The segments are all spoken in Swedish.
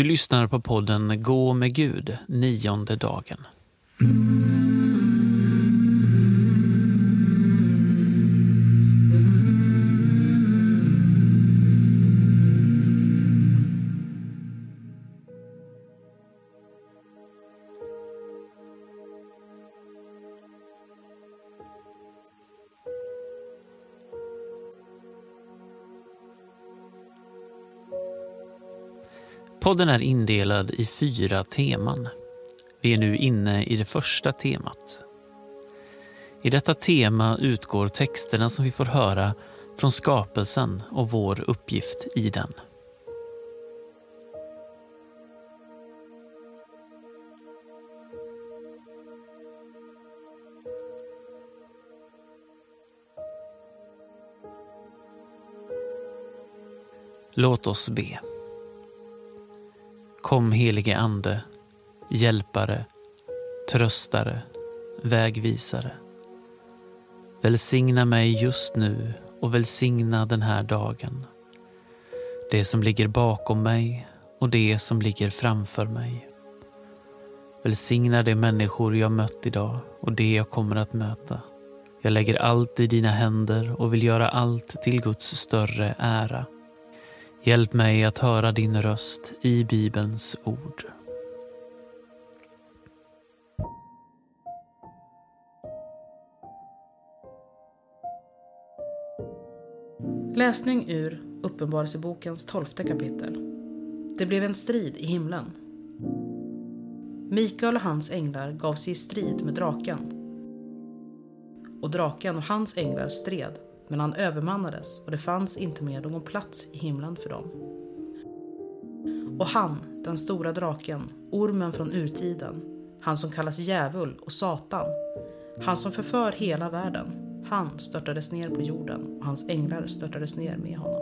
Du lyssnar på podden Gå med Gud, nionde dagen. Podden är indelad i fyra teman. Vi är nu inne i det första temat. I detta tema utgår texterna som vi får höra från skapelsen och vår uppgift i den. Låt oss be. Kom helige Ande, hjälpare, tröstare, vägvisare. Välsigna mig just nu och välsigna den här dagen. Det som ligger bakom mig och det som ligger framför mig. Välsigna de människor jag mött idag och det jag kommer att möta. Jag lägger allt i dina händer och vill göra allt till Guds större ära. Hjälp mig att höra din röst i Bibelns ord. Läsning ur Uppenbarelsebokens tolfte kapitel. Det blev en strid i himlen. Mikael och hans änglar gav sig i strid med draken. Och draken och hans änglar stred men han övermannades och det fanns inte mer någon plats i himlen för dem. Och han, den stora draken, ormen från urtiden, han som kallas djävul och Satan, han som förför hela världen, han störtades ner på jorden och hans änglar störtades ner med honom.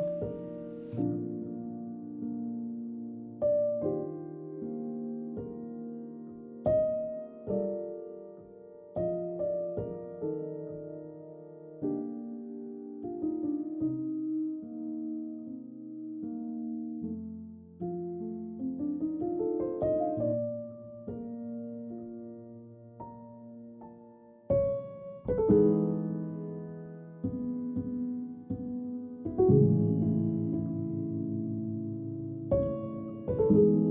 you.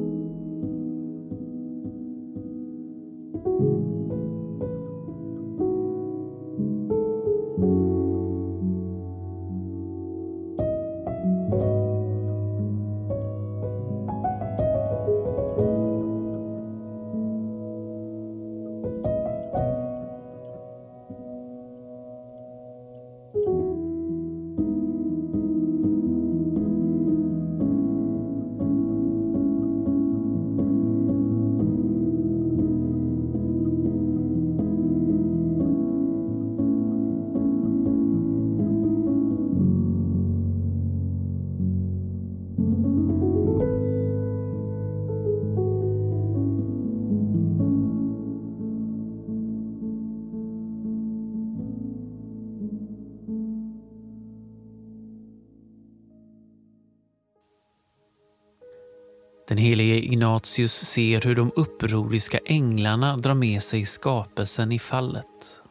Den helige Ignatius ser hur de upproriska änglarna drar med sig skapelsen i fallet.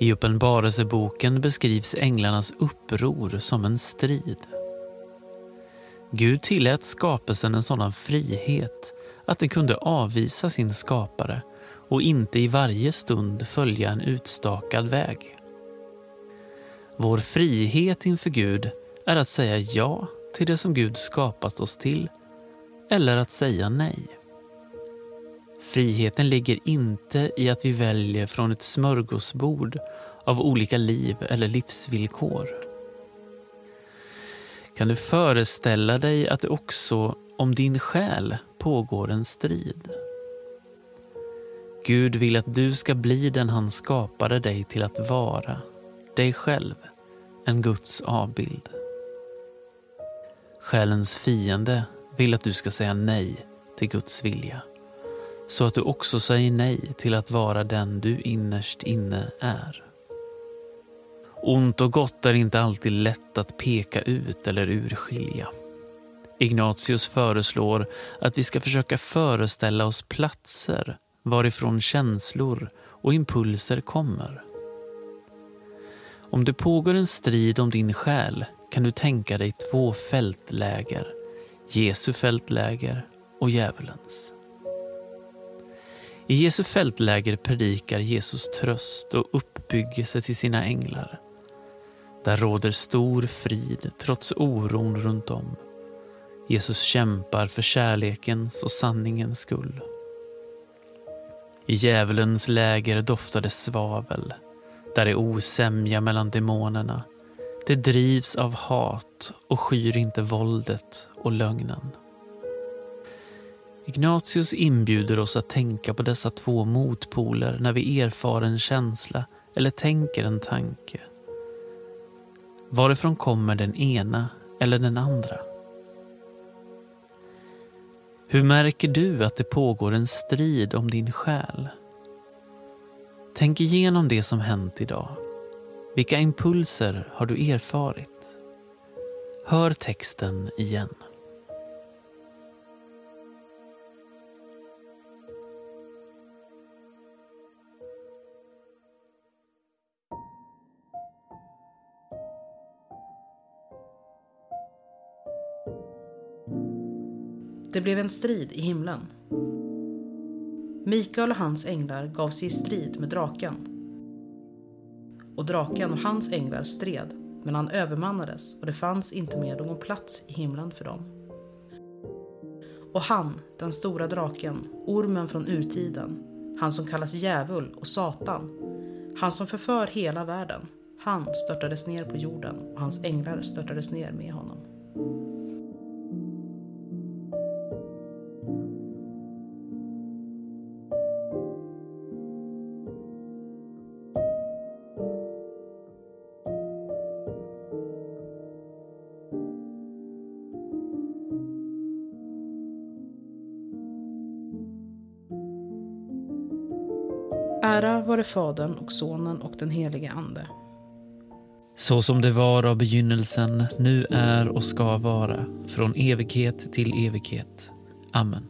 I Uppenbarelseboken beskrivs änglarnas uppror som en strid. Gud tillät skapelsen en sådan frihet att den kunde avvisa sin skapare och inte i varje stund följa en utstakad väg. Vår frihet inför Gud är att säga ja till det som Gud skapat oss till eller att säga nej. Friheten ligger inte i att vi väljer från ett smörgåsbord av olika liv eller livsvillkor. Kan du föreställa dig att det också om din själ pågår en strid? Gud vill att du ska bli den han skapade dig till att vara, dig själv, en Guds avbild. Själens fiende vill att du ska säga nej till Guds vilja. Så att du också säger nej till att vara den du innerst inne är. Ont och gott är inte alltid lätt att peka ut eller urskilja. Ignatius föreslår att vi ska försöka föreställa oss platser varifrån känslor och impulser kommer. Om det pågår en strid om din själ kan du tänka dig två fältläger. Jesu fältläger och djävulens. I Jesu fältläger predikar Jesus tröst och uppbyggelse till sina änglar. Där råder stor frid trots oron runt om. Jesus kämpar för kärlekens och sanningens skull. I djävulens läger doftar det svavel. Där är osämja mellan demonerna. Det drivs av hat och skyr inte våldet och lögnen. Ignatius inbjuder oss att tänka på dessa två motpoler när vi erfar en känsla eller tänker en tanke. Varifrån kommer den ena eller den andra? Hur märker du att det pågår en strid om din själ? Tänk igenom det som hänt idag. Vilka impulser har du erfarit? Hör texten igen. Det blev en strid i himlen. Mikael och hans änglar gav sig i strid med draken. Och draken och hans änglar stred, men han övermannades och det fanns inte mer någon plats i himlen för dem. Och han, den stora draken, ormen från urtiden, han som kallas djävul och Satan, han som förför hela världen, han störtades ner på jorden och hans änglar störtades ner med honom. Ära vare Fadern och Sonen och den helige Ande. Så som det var av begynnelsen, nu är och ska vara, från evighet till evighet. Amen.